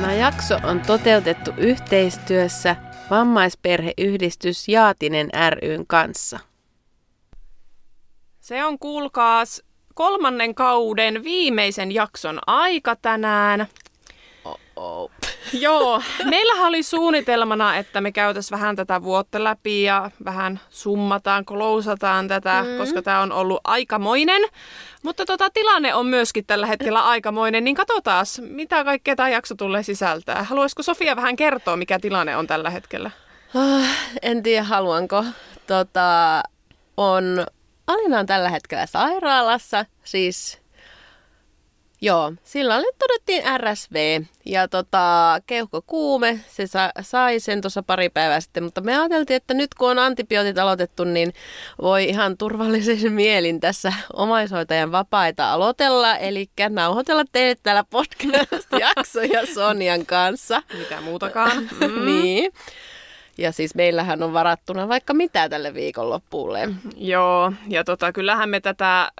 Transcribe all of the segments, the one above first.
Tämä jakso on toteutettu yhteistyössä vammaisperheyhdistys Jaatinen ryn kanssa. Se on kuulkaas kolmannen kauden viimeisen jakson aika tänään. Oh-oh. Joo, meillähän oli suunnitelmana, että me käytäisiin vähän tätä vuotta läpi ja vähän summataan, klousataan tätä, mm. koska tämä on ollut aikamoinen. Mutta tota, tilanne on myöskin tällä hetkellä aikamoinen, niin katsotaan, mitä kaikkea tämä jakso tulee sisältää. Haluaisiko Sofia vähän kertoa, mikä tilanne on tällä hetkellä? Ah, en tiedä, haluanko. Tota, on, Alina on tällä hetkellä sairaalassa, siis Joo, silloin todettiin RSV ja tota, keuhkokuume, se sa- sai sen tuossa pari päivää sitten, mutta me ajateltiin, että nyt kun on antibiootit aloitettu, niin voi ihan turvallisen mielin tässä omaishoitajan vapaita aloitella, eli nauhoitella teille täällä podcast-jaksoja Sonjan kanssa. Mitä muutakaan. Mm. niin. Ja siis meillähän on varattuna vaikka mitä tälle viikonloppuulle. Joo, ja tota, kyllähän me tätä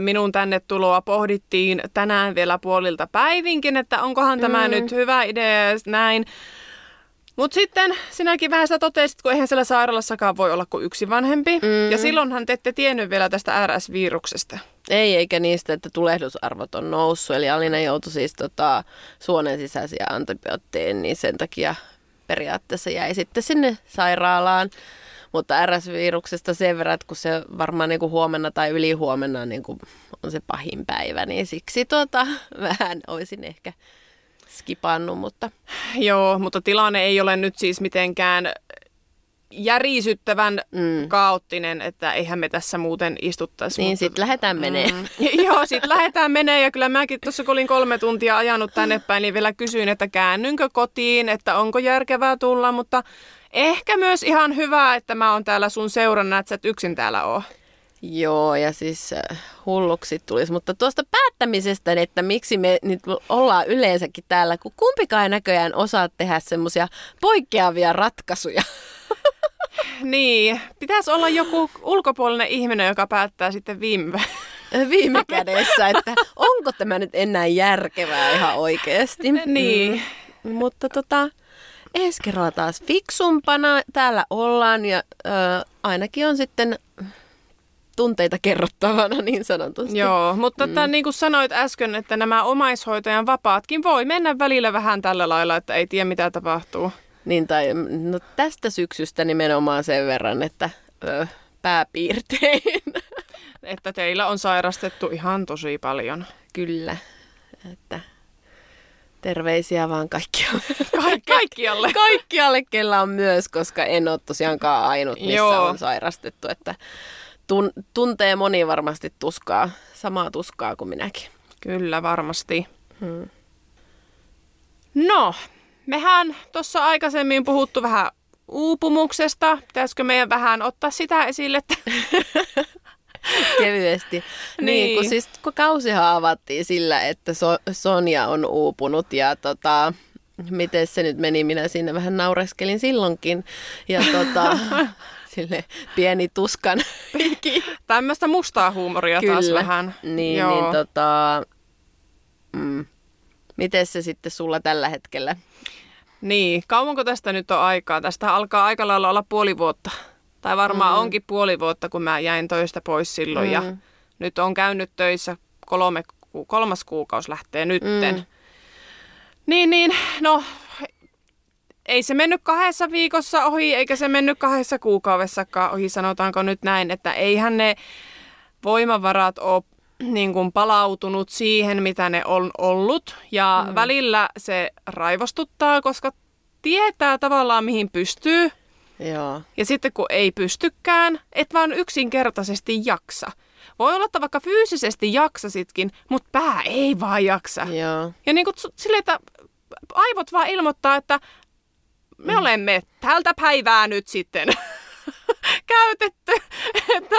minun tänne tuloa pohdittiin tänään vielä puolilta päivinkin, että onkohan mm. tämä nyt hyvä idea näin. Mutta sitten sinäkin vähän sitä totesit, kun eihän siellä sairaalassakaan voi olla kuin yksi vanhempi. Mm. Ja silloinhan te ette tiennyt vielä tästä RS-viruksesta. Ei, eikä niistä, että tulehdusarvot on noussut. Eli Alina joutui siis tota, suonen sisäisiä antibiootteja, niin sen takia periaatteessa jäi sitten sinne sairaalaan. Mutta RS-viruksesta sen verran, että kun se varmaan niin kuin huomenna tai ylihuomenna niin kuin on se pahin päivä, niin siksi tuota, vähän olisin ehkä skipannut, mutta... Joo, mutta tilanne ei ole nyt siis mitenkään järisyttävän mm. kaoottinen, että eihän me tässä muuten istuttaisi. Niin, mutta... sitten lähdetään menee. Mm. Joo, sitten lähdetään menee ja kyllä mäkin tuossa kun olin kolme tuntia ajanut tänne päin, niin vielä kysyin, että käännynkö kotiin, että onko järkevää tulla, mutta ehkä myös ihan hyvä, että mä oon täällä sun seurana, että sä et yksin täällä oo. Joo, ja siis äh, hulluksi tulisi. Mutta tuosta päättämisestä, että miksi me nyt ollaan yleensäkin täällä, kun kumpikaan näköjään osaa tehdä semmoisia poikkeavia ratkaisuja. Niin, pitäisi olla joku ulkopuolinen ihminen, joka päättää sitten viime, viime kädessä, että onko tämä nyt enää järkevää ihan oikeasti. Niin. Mm. Mutta tota, ensi kerralla taas fiksumpana täällä ollaan ja ö, ainakin on sitten tunteita kerrottavana niin sanotusti. Joo, mutta mm. tämän, niin kuin sanoit äsken, että nämä omaishoitajan vapaatkin voi mennä välillä vähän tällä lailla, että ei tiedä mitä tapahtuu. Niin tai no tästä syksystä nimenomaan sen verran, että ö, pääpiirtein. Että teillä on sairastettu ihan tosi paljon. Kyllä, että terveisiä vaan kaikkialle. Ka- kaikkialle. kaikkialle, kellä on myös, koska en ole tosiaankaan ainut, missä Joo. on sairastettu. Että tun- tuntee moni varmasti tuskaa, samaa tuskaa kuin minäkin. Kyllä, varmasti. Hmm. No, mehän tuossa aikaisemmin puhuttu vähän uupumuksesta. Pitäisikö meidän vähän ottaa sitä esille? Että... Kevyesti. niin. niin, kun siis kun kausihan avattiin sillä, että so- Sonja on uupunut ja tota, miten se nyt meni, minä siinä vähän naureskelin silloinkin. Ja tota, sille pieni tuskan Tämmöistä mustaa huumoria Kyllä. taas vähän. Niin, Joo. niin tota, mm, miten se sitten sulla tällä hetkellä? Niin, kauanko tästä nyt on aikaa? Tästä alkaa aika lailla olla puoli vuotta. Tai varmaan mm. onkin puoli vuotta, kun mä jäin töistä pois silloin. Mm. Ja nyt on käynyt töissä kolme, kolmas kuukausi lähtee nytten. Mm. Niin, niin, no ei se mennyt kahdessa viikossa ohi, eikä se mennyt kahdessa kuukaudessakaan ohi, sanotaanko nyt näin, että eihän ne voimavarat ole niin kuin palautunut siihen, mitä ne on ollut. Ja mm. välillä se raivostuttaa, koska tietää tavallaan mihin pystyy. Joo. Ja sitten kun ei pystykään, et vaan yksinkertaisesti jaksa. Voi olla, että vaikka fyysisesti jaksasitkin, mutta pää ei vaan jaksa. Joo. Ja niin kuin sille, että aivot vaan ilmoittaa, että me olemme tältä päivää nyt sitten käytetty, että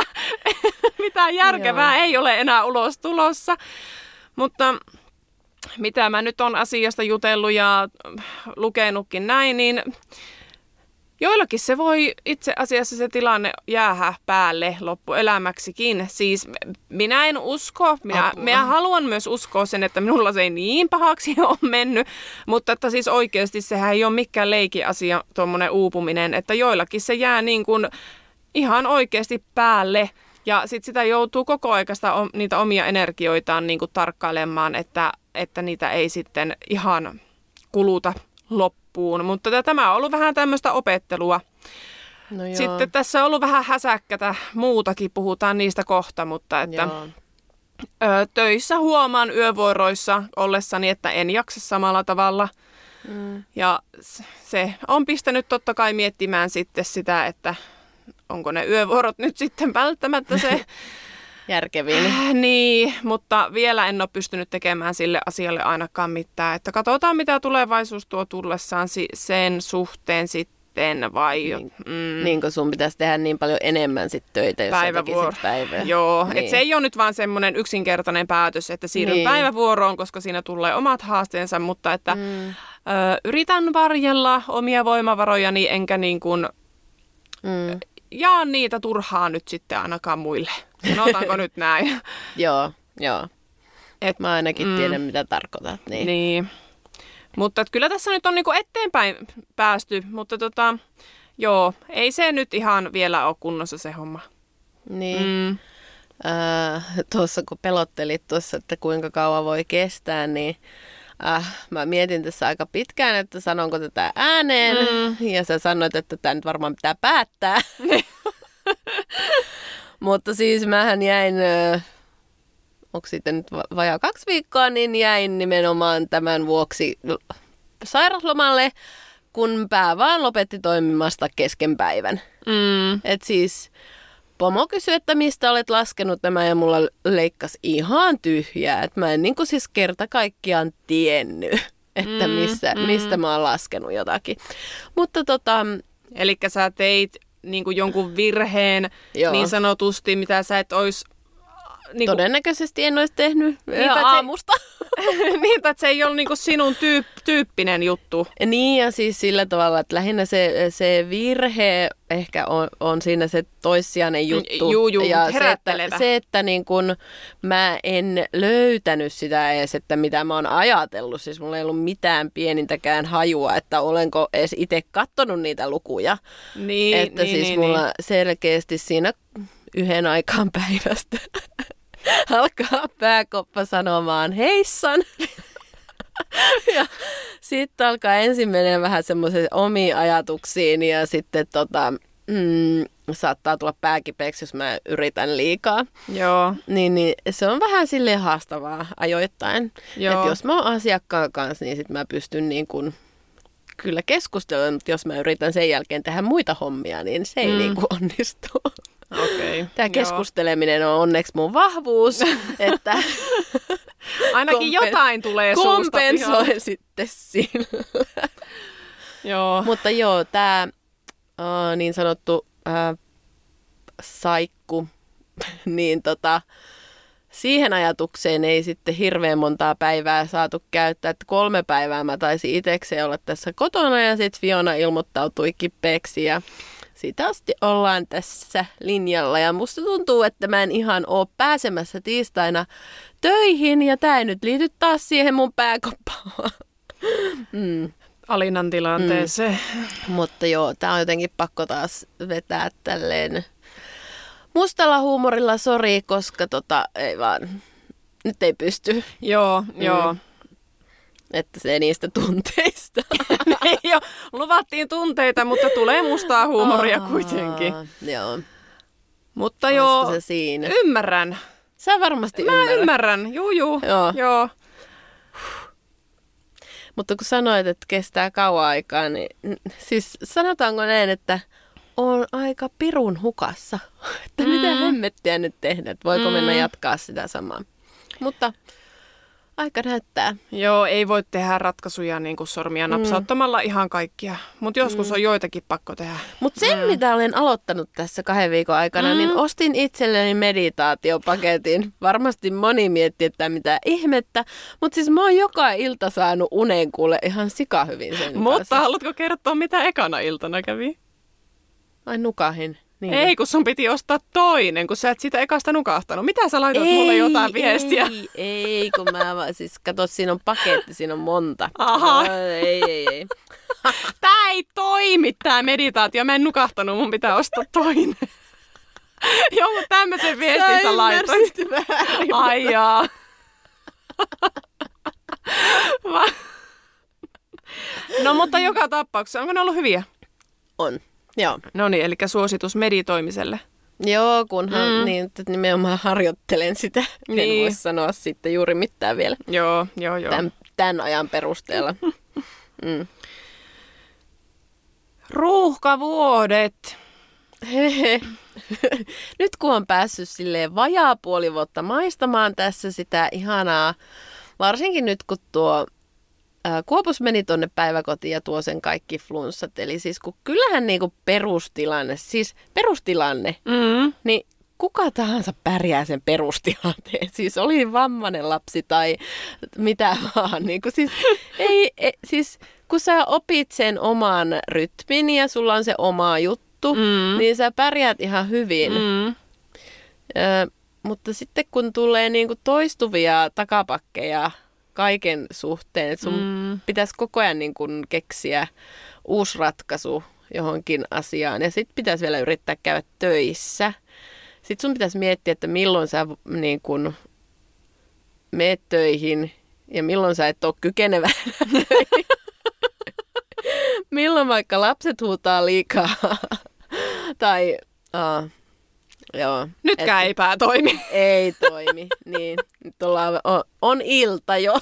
mitään järkevää Joo. ei ole enää ulos tulossa. Mutta mitä mä nyt on asiasta jutellut ja lukenutkin näin, niin Joillakin se voi itse asiassa se tilanne jäähä päälle loppuelämäksikin. Siis minä en usko, minä, minä haluan myös uskoa sen, että minulla se ei niin pahaksi ole mennyt, mutta että siis oikeasti sehän ei ole mikään leiki asia tuommoinen uupuminen, että joillakin se jää niin kuin ihan oikeasti päälle. Ja sitten sitä joutuu koko aikaista niitä omia energioitaan niin kuin tarkkailemaan, että, että niitä ei sitten ihan kuluta loppuun. Mutta tämä on ollut vähän tämmöistä opettelua. No joo. Sitten tässä on ollut vähän häsäkkätä muutakin, puhutaan niistä kohta, mutta että ö, töissä huomaan yövuoroissa ollessani, että en jaksa samalla tavalla. Mm. Ja se on pistänyt totta kai miettimään sitten sitä, että onko ne yövuorot nyt sitten välttämättä se järkevin. Äh, niin, mutta vielä en ole pystynyt tekemään sille asialle ainakaan mitään. Että katsotaan, mitä tulevaisuus tuo tullessaan sen suhteen sitten vai... Niin, mm. niin kun sun pitäisi tehdä niin paljon enemmän sit töitä, jos Päivävuoro. päivää. Joo, niin. et se ei ole nyt vaan semmoinen yksinkertainen päätös, että siirryn niin. päivävuoroon, koska siinä tulee omat haasteensa, mutta että mm. ö, yritän varjella omia voimavarojani, enkä niin kuin... Mm jaa niitä turhaa nyt sitten ainakaan muille. Sanotaanko nyt näin? joo, joo. Et, mä ainakin mm, tiedän, mitä tarkoitat. Niin. niin. Mutta kyllä tässä nyt on niinku eteenpäin päästy, mutta tota, joo, ei se nyt ihan vielä ole kunnossa se homma. Niin. Mm. Äh, tuossa kun pelottelit tuossa, että kuinka kauan voi kestää, niin äh, mä mietin tässä aika pitkään, että sanonko tätä ääneen. Mm. Ja sä sanoit, että tämä nyt varmaan pitää päättää. Mutta siis mähän jäin, onko sitten nyt vajaa kaksi viikkoa, niin jäin nimenomaan tämän vuoksi sairaslomalle, kun pää vaan lopetti toimimasta kesken päivän. Mm. Et siis Pomo kysyi, että mistä olet laskenut tämä ja mulla leikkasi ihan tyhjää. Että mä en niin siis kerta kaikkiaan tiennyt, että mm, missä, mm. mistä mä oon laskenut jotakin. Mutta tota... Eli sä teit niin kuin jonkun virheen Joo. niin sanotusti, mitä sä et olisi niin kuin, Todennäköisesti en olisi tehnyt niin, aamusta. Se, niin, että se ei ole niin sinun tyyp, tyyppinen juttu. Niin, ja siis sillä tavalla, että lähinnä se, se virhe ehkä on, on siinä se toissijainen juttu. Juu, juu, ja se, että, se, että niin kun mä en löytänyt sitä edes, että mitä mä oon ajatellut. Siis mulla ei ollut mitään pienintäkään hajua, että olenko edes itse kattonut niitä lukuja. Niin, että niin, siis niin, mulla niin. selkeästi siinä yhden aikaan päivästä alkaa pääkoppa sanomaan heissan. ja sitten alkaa ensin menee vähän semmoisiin omiin ajatuksiin ja sitten tota, mm, saattaa tulla pääkipeäksi, jos mä yritän liikaa. Joo. Niin, niin se on vähän sille haastavaa ajoittain. Joo. Et jos mä oon asiakkaan kanssa, niin sit mä pystyn niin kun kyllä keskustelemaan, mutta jos mä yritän sen jälkeen tehdä muita hommia, niin se ei mm. niin kuin onnistu. Okay, Tämä keskusteleminen on onneksi mun vahvuus, että ainakin kompen- jotain tulee Kompensoi sitten sillä. joo. Mutta joo, tämä uh, niin sanottu uh, saikku, niin tota, siihen ajatukseen ei sitten hirveän montaa päivää saatu käyttää. Että kolme päivää mä taisin itsekseen olla tässä kotona ja sitten Fiona ilmoittautui kipeäksi ja siitä asti ollaan tässä linjalla ja musta tuntuu, että mä en ihan oo pääsemässä tiistaina töihin ja tää ei nyt liity taas siihen mun pääkoppaan. mm. Alinan tilanteeseen. Mm. Mutta joo, tää on jotenkin pakko taas vetää tälleen mustalla huumorilla, sori, koska tota, ei vaan, nyt ei pysty. Joo, mm. joo. Että se niistä tunteista. ei ole. Luvattiin tunteita, mutta tulee mustaa huumoria Aa, kuitenkin. Joo. Mutta Olisiko joo, se siinä? ymmärrän. Sä varmasti Mä ymmärrän. ymmärrän, juu juu. Joo. joo. Mutta kun sanoit, että kestää kauan aikaa, niin siis sanotaanko näin, että on aika pirun hukassa. että mm. mitä hemmettiä nyt tehdä, että voiko mm. mennä jatkaa sitä samaa. Mutta aika näyttää. Joo, ei voi tehdä ratkaisuja niin kuin sormia napsauttamalla mm. ihan kaikkia, mutta joskus mm. on joitakin pakko tehdä. Mutta sen, mm. mitä olen aloittanut tässä kahden viikon aikana, niin mm. niin ostin itselleni meditaatiopaketin. Varmasti moni miettii, että mitä ihmettä, mutta siis mä oon joka ilta saanut unen kuule ihan sika hyvin sen Mutta kanssa. haluatko kertoa, mitä ekana iltana kävi? Ai nukahin. Niin. Ei, kun sun piti ostaa toinen, kun sä et sitä ekasta nukahtanut. Mitä sä laitat ei, mulle jotain viestiä? Ei, ei, kun mä vaan, siis kato, siinä on paketti, siinä on monta. Aha. No, ei, ei, ei. Tää ei toimi, tää meditaatio. Mä en nukahtanut, mun pitää ostaa toinen. Joo, mutta tämmöisen viestin sä, sä laitoit. väärin. Ai jaa. no mutta joka tapauksessa, onko ne ollut hyviä? On. Joo. No niin, eli suositus meditoimiselle. Joo, kunhan mm. niin, että nimenomaan harjoittelen sitä. Niin. En voi sanoa sitten juuri mitään vielä. Joo, joo, joo. Tämän, tämän ajan perusteella. mm. Ruuhkavuodet. Hehe. Nyt kun on päässyt silleen vajaa puoli vuotta maistamaan tässä sitä ihanaa, varsinkin nyt kun tuo Kuopus meni tuonne päiväkotiin ja tuo sen kaikki flunssat. Eli siis kun kyllähän niinku perustilanne, siis perustilanne, mm. niin kuka tahansa pärjää sen perustilanteen. Siis oli vammainen lapsi tai mitä vaan. Niin kuin siis, ei, ei, siis kun sä opit sen oman rytmin ja sulla on se oma juttu, mm. niin sä pärjäät ihan hyvin. Mm. Ö, mutta sitten kun tulee niin kuin toistuvia takapakkeja kaiken suhteen. Että sun mm. pitäisi koko ajan niin kun keksiä uusi ratkaisu johonkin asiaan. Ja sitten pitäisi vielä yrittää käydä töissä. Sitten sun pitäisi miettiä, että milloin sä niin kun meet töihin ja milloin sä et ole kykenevä milloin vaikka lapset huutaa liikaa. tai uh, Joo. Nytkään et, ei pää toimi. Ei toimi, niin. Nyt ollaan, on, on ilta jo.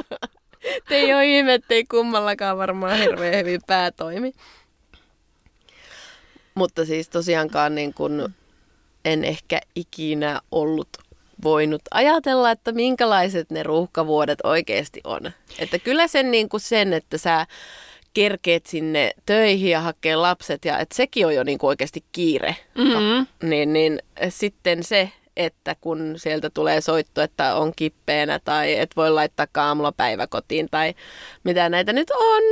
ei ole ihme, ettei kummallakaan varmaan hirveän hyvin pää toimi. Mutta siis tosiaankaan niin kun en ehkä ikinä ollut voinut ajatella, että minkälaiset ne ruuhkavuodet oikeasti on. Että kyllä sen, niin kuin sen että sä kerkeet sinne töihin ja hakee lapset, ja että sekin on jo niin kuin oikeasti kiire. Mm-hmm. Niin, niin sitten se, että kun sieltä tulee soitto, että on kippeenä tai et voi laittaa aamulla päiväkotiin tai mitä näitä nyt on,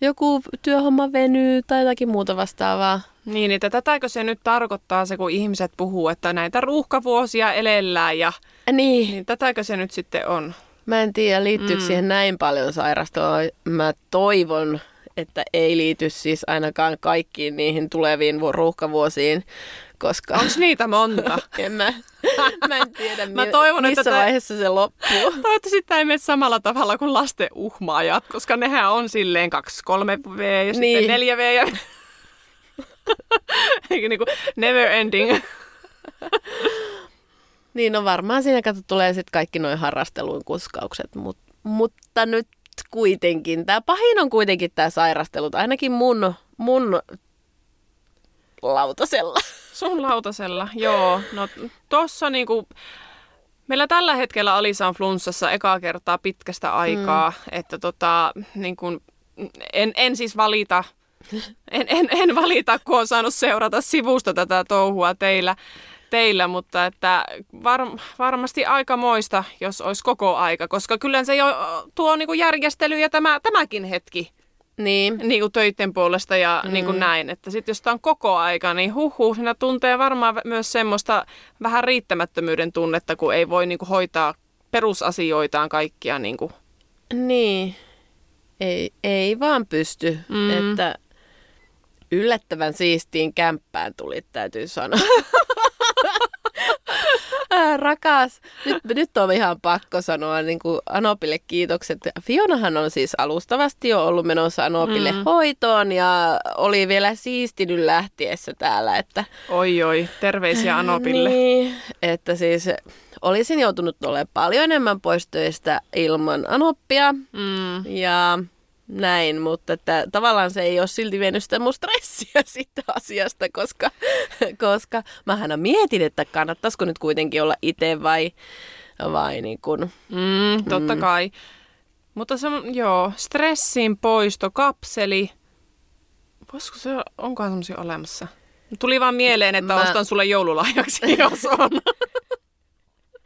joku työhomma venyy tai jotakin muuta vastaavaa. Niin, että tätäkö se nyt tarkoittaa se, kun ihmiset puhuu, että näitä ruuhkavuosia elellään ja niin. niin tätäkö se nyt sitten on? Mä en tiedä, liittyykö mm. siihen näin paljon sairastoa. Mä toivon, että ei liity siis ainakaan kaikkiin niihin tuleviin ruuhkavuosiin, koska... Onko niitä monta? en mä, mä en tiedä, mä toivon, missä että vaiheessa se loppuu. Toivottavasti tämä ei mene samalla tavalla kuin lasten uhmaajat, koska nehän on silleen 2, 3 V ja niin. sitten 4 V ja... Eikä niinku never ending. Niin, no varmaan siinä kato tulee sitten kaikki noin harrasteluun kuskaukset, mut, mutta nyt kuitenkin, tämä pahin on kuitenkin tämä sairastelut, ainakin mun, mun lautasella. Sun lautasella, joo. No tossa niinku, meillä tällä hetkellä Alisa on flunssassa ekaa kertaa pitkästä aikaa, mm. että tota, niinku, en, en siis valita, en, en, en valita, kun on saanut seurata sivusta tätä touhua teillä teillä, mutta että var, varmasti moista, jos olisi koko aika, koska kyllä se jo tuo niin kuin järjestely ja tämä, tämäkin hetki niin. Niin kuin töiden puolesta ja mm. niin kuin näin. Että sitten jos tämä on koko aika, niin huhu, siinä tuntee varmaan myös semmoista vähän riittämättömyyden tunnetta, kun ei voi niin kuin hoitaa perusasioitaan kaikkia. Niin, kuin. niin. Ei, ei vaan pysty. Mm. Että yllättävän siistiin kämppään tuli, täytyy sanoa. Rakas, nyt, nyt on ihan pakko sanoa niin kuin Anopille kiitokset. Fionahan on siis alustavasti jo ollut menossa Anopille mm. hoitoon ja oli vielä siistinyt lähtiessä täällä. Että, oi oi, terveisiä Anopille. Niin, että siis olisin joutunut olemaan paljon enemmän pois töistä ilman Anoppia. Mm. Ja näin, mutta että tavallaan se ei ole silti vienyt sitä mun stressiä siitä asiasta, koska, koska mähän mietin, että kannattaisiko nyt kuitenkin olla itse vai, vai niin kuin, Mm, totta mm. kai. Mutta se, joo, stressin poisto, kapseli. Voisiko se, onkohan semmoisia olemassa? Tuli vaan mieleen, että Mä- ostan sulle joululahjaksi, jos on.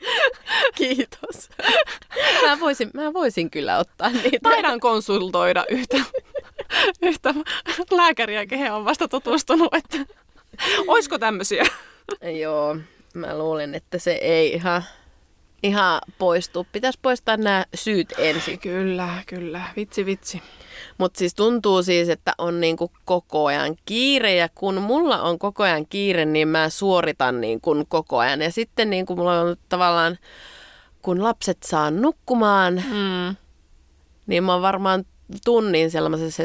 kiitos. mä, voisin, mä voisin kyllä ottaa niitä. Taidan konsultoida yhtä, yhtä lääkäriä, kehen on vasta tutustunut, että oisko tämmöisiä? Joo, mä luulen, että se ei ihan, ihan poistu. Pitäisi poistaa nämä syyt ensin. Kyllä, kyllä. Vitsi, vitsi. Mutta siis tuntuu siis, että on niinku koko ajan kiire ja kun mulla on koko ajan kiire, niin mä suoritan niinku koko ajan. Ja sitten niinku mulla on tavallaan, kun lapset saa nukkumaan, Mm. niin mä oon varmaan tunnin sellaisessa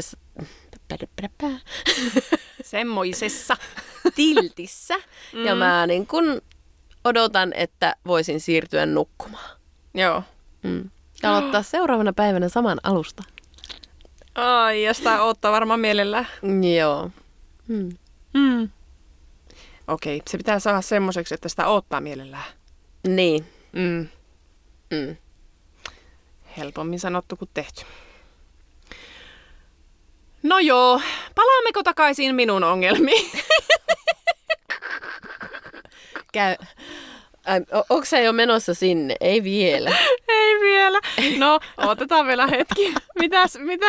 Semmoisessa. tiltissä. Mm. Ja mä niin kun odotan, että voisin siirtyä nukkumaan. Joo. Mm. Ja aloittaa seuraavana päivänä saman alusta. Ai, ja sitä odottaa varmaan mielellään. Joo. Mm. Mm. Okei, se pitää saada semmoiseksi, että sitä odottaa mielellään. Niin. Mm. Mm. Helpommin sanottu kuin tehty. No joo, palaammeko takaisin minun ongelmiin? Käy. O- onko sä jo menossa sinne? Ei vielä. Ei vielä. No, otetaan vielä hetki. Mitäs, mitä?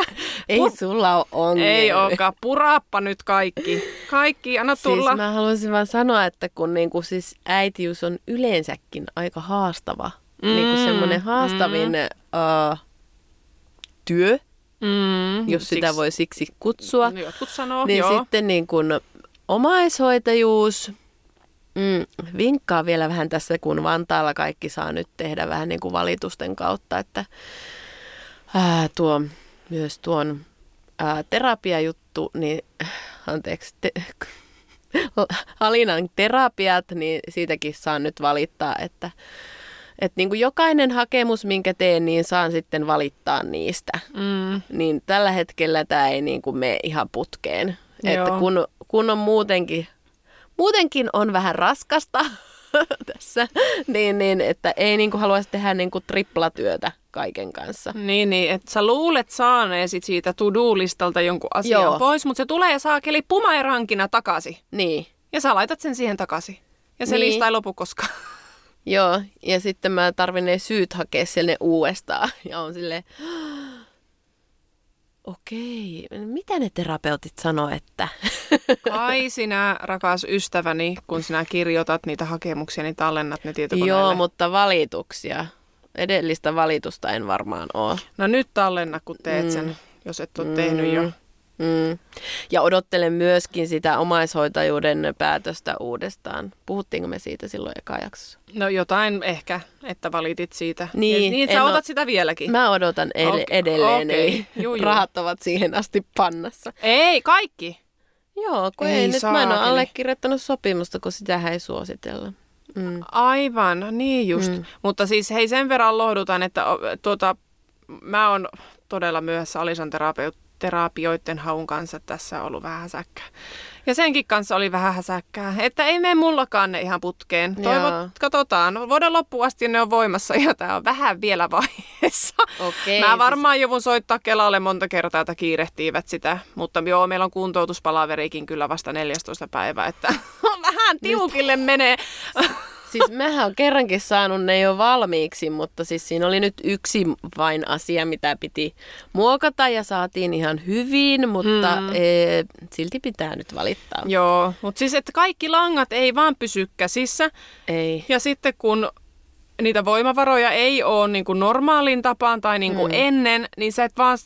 Ei Pur- sulla ole ongelmia. Ei olekaan. Puraappa nyt kaikki. Kaikki, anna tulla. Siis mä haluaisin vaan sanoa, että kun niinku siis äitiys on yleensäkin aika haastava, mm, niinku semmoinen haastavin mm. uh, työ, mm, jos sitä voi siksi kutsua, No, jotkut sanoo, niin joo. sitten niin kun omaishoitajuus, mm, vinkkaa vielä vähän tässä, kun Vantaalla kaikki saa nyt tehdä vähän niin kuin valitusten kautta, että ää, tuo, myös tuon ää, terapiajuttu, niin anteeksi, te, Alinan terapiat, niin siitäkin saan nyt valittaa, että että niin kuin jokainen hakemus, minkä teen, niin saan sitten valittaa niistä. Mm, niin tällä hetkellä tämä ei niin kuin mene ihan putkeen. Että kun, kun on muutenkin, muutenkin on vähän raskasta tässä, niin, niin että ei niin kuin haluaisi tehdä niin kuin triplatyötä kaiken kanssa. niin, niin, että sä luulet saaneesi siitä to-do-listalta jonkun asian Joo. pois, mutta se tulee saakeli pumaerankina takaisin. Niin, Ja sä laitat sen siihen takaisin. Ja se Niin. lista ei lopu koskaan. joo. Ja sitten mä tarvin ne syyt hakea sinne uudestaan. Ja on silleen, okei, mitä ne terapeutit sanoo, että... Ai sinä, rakas ystäväni, kun sinä kirjoitat niitä hakemuksia, niin tallennat ne tietokoneelle. Joo, mutta valituksia. Edellistä valitusta en varmaan ole. No nyt tallenna, kun teet sen, jos et ole tehnyt jo. Mm. Ja odottelen myöskin sitä omaishoitajuuden päätöstä uudestaan. Puhuttiinko me siitä silloin eka jaksossa? No jotain ehkä, että valitit siitä. Niin, Ja niin sä oo- otat sitä vieläkin. Mä odotan ed- Okei, edelleen, okei. eli Juu, juu. rahat ovat siihen asti pannassa. Ei, kaikki. Joo, kun Ei ei, nyt mä en ole allekirjoittanut sopimusta, kun sitähän ei suositella. Mm. Aivan, niin just. Mm. Mutta siis hei sen verran lohdutan, että o, tuota, mä oon todella myöhässä Alisan terapeut, terapioiden haun kanssa tässä ollut vähän häsäkkää. Ja senkin kanssa oli vähän häsäkkää, että ei mene mullakaan ne ihan putkeen. Toivot, katsotaan. Vuoden loppuun asti ne on voimassa ja tämä on vähän vielä vaiheessa. Okei, Mä siis- varmaan joudun soittaa Kelalle monta kertaa, että kiirehtiivät sitä. Mutta joo, meillä on kuntoutuspalaverikin kyllä vasta 14 päivää, että vähän tiukille menee. Siis mähän on kerrankin saanut ne jo valmiiksi, mutta siis siinä oli nyt yksi vain asia, mitä piti muokata ja saatiin ihan hyvin, mutta mm. e, silti pitää nyt valittaa. Joo, mutta siis että kaikki langat ei vaan pysy käsissä. Ei. Ja sitten kun niitä voimavaroja ei ole niin kuin normaalin tapaan tai niin kuin mm. ennen, niin sä et, vaan,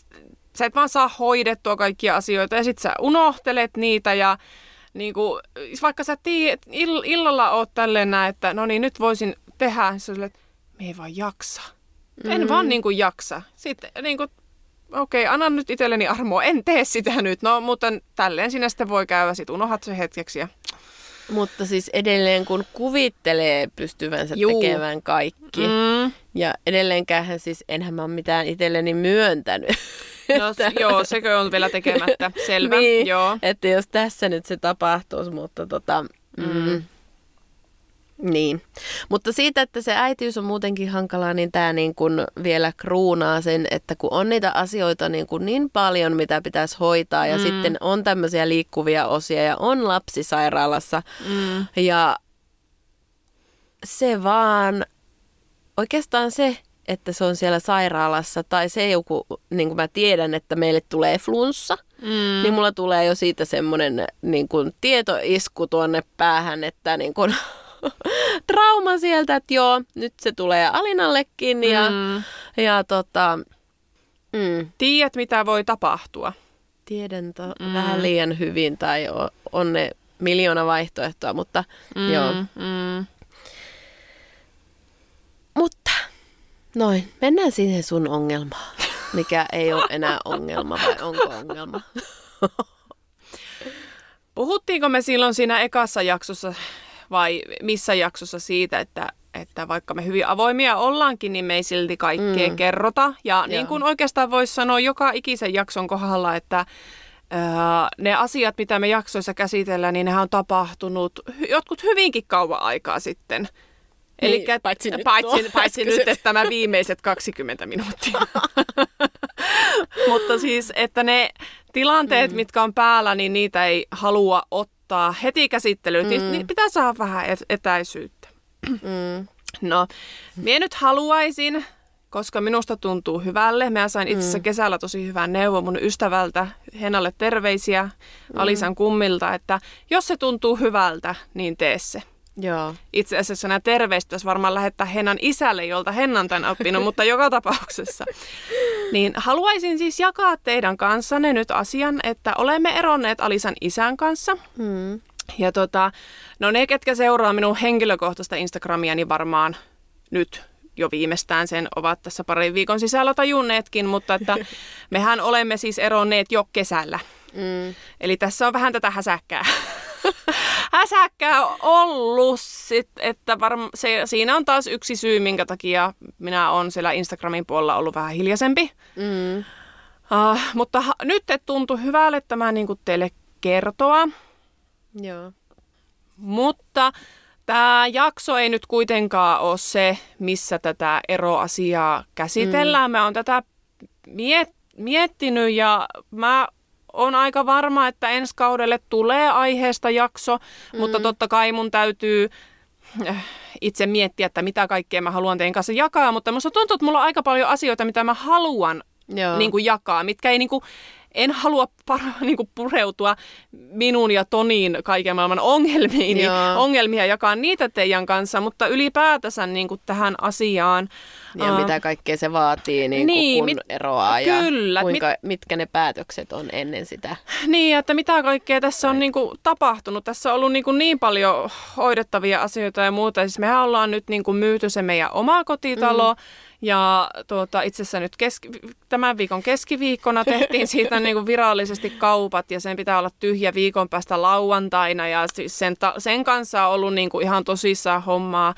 sä et vaan saa hoidettua kaikkia asioita ja sitten sä unohtelet niitä ja niin kuin, vaikka sä tiedät, ill- illalla oot tälleen näin, että no niin nyt voisin tehdä, niin sä että me ei vaan jaksa. En Mm. vaan niin kuin jaksa. Sitten niin kuin, okei, annan nyt itselleni armoa, en tee sitä nyt. No, mutta tälleen sinä sitten voi käydä, sit unohat se hetkeksi ja Mutta siis edelleen kun kuvittelee pystyvänsä Juu. tekemään kaikki. Mm. Ja edelleenkään siis enhän mä ole mitään itselleni myöntänyt. No joo, sekö on vielä tekemättä. Selvä, niin, joo. Että jos tässä nyt se tapahtuisi, mutta tota, mm. Mm. Niin, mutta siitä, että se äitiys on muutenkin hankalaa, niin tämä niin kuin vielä kruunaa sen, että kun on niitä asioita niin, kuin niin paljon, mitä pitäisi hoitaa ja mm. sitten on tämmöisiä liikkuvia osia ja on lapsi sairaalassa mm. ja se vaan, oikeastaan se, että se on siellä sairaalassa tai se joku, niin kuin mä tiedän, että meille tulee flunssa, mm. niin mulla tulee jo siitä semmoinen niin kuin tietoisku tuonne päähän, että niin kuin, trauma sieltä, että joo, nyt se tulee Alinallekin ja, mm. ja tota, mm. Tiedät, mitä voi tapahtua. Tiedän to, mm. vähän liian hyvin tai on, ne miljoona vaihtoehtoa, mutta mm. joo. Mm. Mutta noin, mennään siihen sun ongelmaan, mikä ei ole enää ongelma vai onko ongelma? Puhuttiinko me silloin siinä ekassa jaksossa vai missä jaksossa siitä, että, että vaikka me hyvin avoimia ollaankin, niin me ei silti kaikkea mm. kerrota. Ja Joo. niin kuin oikeastaan voisi sanoa joka ikisen jakson kohdalla, että ne asiat, mitä me jaksoissa käsitellään, niin ne on tapahtunut jotkut hyvinkin kauan aikaa sitten. Niin, Eli paitsi, nyt, paitsi, no, paitsi nyt, että tämä viimeiset 20 minuuttia. Mutta siis, että ne tilanteet, mm. mitkä on päällä, niin niitä ei halua ottaa heti käsittelyyn. Mm. Niin, niin pitää saada vähän etäisyyttä. Mm. No, minä nyt haluaisin, koska minusta tuntuu hyvälle. Mä sain itse asiassa mm. kesällä tosi hyvän neuvon mun ystävältä, Henalle terveisiä mm. Alisan kummilta, että jos se tuntuu hyvältä, niin tee se. Joo. Itse asiassa nämä terveistä varmaan lähettää Hennan isälle, jolta Hennan tämän oppinut, mutta joka tapauksessa. Niin haluaisin siis jakaa teidän kanssanne nyt asian, että olemme eronneet Alisan isän kanssa. Mm. Ja tota, no ne, ketkä seuraa minun henkilökohtaista Instagramia, niin varmaan nyt jo viimeistään sen ovat tässä parin viikon sisällä tajunneetkin, mutta että mehän olemme siis eronneet jo kesällä. Mm. Eli tässä on vähän tätä häsäkkää. häsäkkää ollut, sit, että varm, se, siinä on taas yksi syy, minkä takia minä olen siellä Instagramin puolella ollut vähän hiljaisempi. Mm. Uh, mutta ha, nyt tuntui hyvälle tämä niin kuin teille kertoa. Joo. Mutta tämä jakso ei nyt kuitenkaan ole se, missä tätä eroasiaa käsitellään. Mm. Mä oon tätä miet, miettinyt ja mä on aika varma, että ensi kaudelle tulee aiheesta jakso, mm. mutta totta kai mun täytyy äh, itse miettiä, että mitä kaikkea mä haluan teidän kanssa jakaa, mutta musta tuntuu, että mulla on aika paljon asioita, mitä mä haluan niin kuin jakaa, mitkä ei niin kuin, en halua par, niin kuin pureutua minun ja Tonin kaiken maailman ongelmiin, niin ongelmia jakaa niitä teidän kanssa, mutta ylipäätänsä niin kuin tähän asiaan. Ja uh, mitä kaikkea se vaatii, niin niin, kun mit, eroaa kyllä, ja kuinka, mit, mitkä ne päätökset on ennen sitä. Niin, että mitä kaikkea tässä on niin kuin, tapahtunut. Tässä on ollut niin, kuin, niin paljon hoidettavia asioita ja muuta. Siis mehän ollaan nyt niin kuin, myyty se meidän oma kotitalo. Mm ja tuota, itse asiassa nyt keski, tämän viikon keskiviikkona tehtiin siitä niin kuin virallisesti kaupat ja sen pitää olla tyhjä viikon päästä lauantaina ja siis sen, ta, sen kanssa on ollut niin kuin ihan tosissaan hommaa.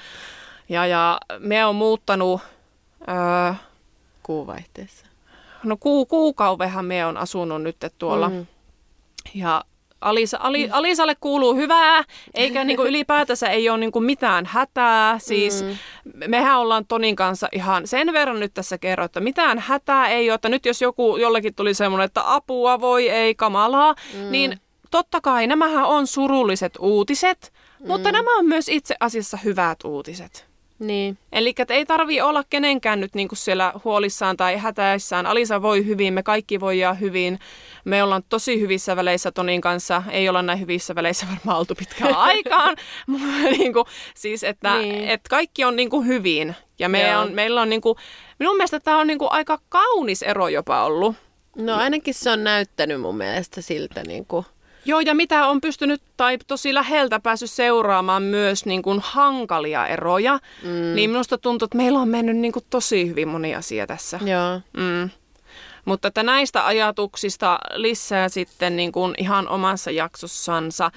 Ja, ja me on muuttanut... Öö, Kuuvaihteessa. No ku, kuukauvehan me on asunut nyt tuolla. Mm. Ja Alisa, Ali, mm. Alisalle kuuluu hyvää, eikä niin kuin ylipäätänsä ei ole niin kuin mitään hätää. Siis mm. mehän ollaan Tonin kanssa ihan sen verran nyt tässä kerro, että mitään hätää ei ole. Että nyt jos joku jollekin tuli semmoinen, että apua voi ei kamalaa, mm. niin totta kai nämähän on surulliset uutiset, mm. mutta nämä on myös itse asiassa hyvät uutiset. Niin. Eli ei tarvi olla kenenkään nyt niinku siellä huolissaan tai hätäissään. Alisa voi hyvin, me kaikki voidaan hyvin. Me ollaan tosi hyvissä väleissä Tonin kanssa. Ei olla näin hyvissä väleissä varmaan oltu pitkään aikaan. niinku, siis, että niin. et kaikki on niinku hyvin. Ja me on, meillä on niinku, minun mielestä tämä on niinku aika kaunis ero jopa ollut. No ainakin se on näyttänyt mun mielestä siltä niinku Joo, ja mitä on pystynyt tai tosi läheltä päässyt seuraamaan myös niin kuin hankalia eroja, mm. niin minusta tuntuu, että meillä on mennyt niin kuin tosi hyvin moni asia tässä. Joo. Mm. Mutta että näistä ajatuksista lisää sitten niin kuin ihan omassa jaksossansa,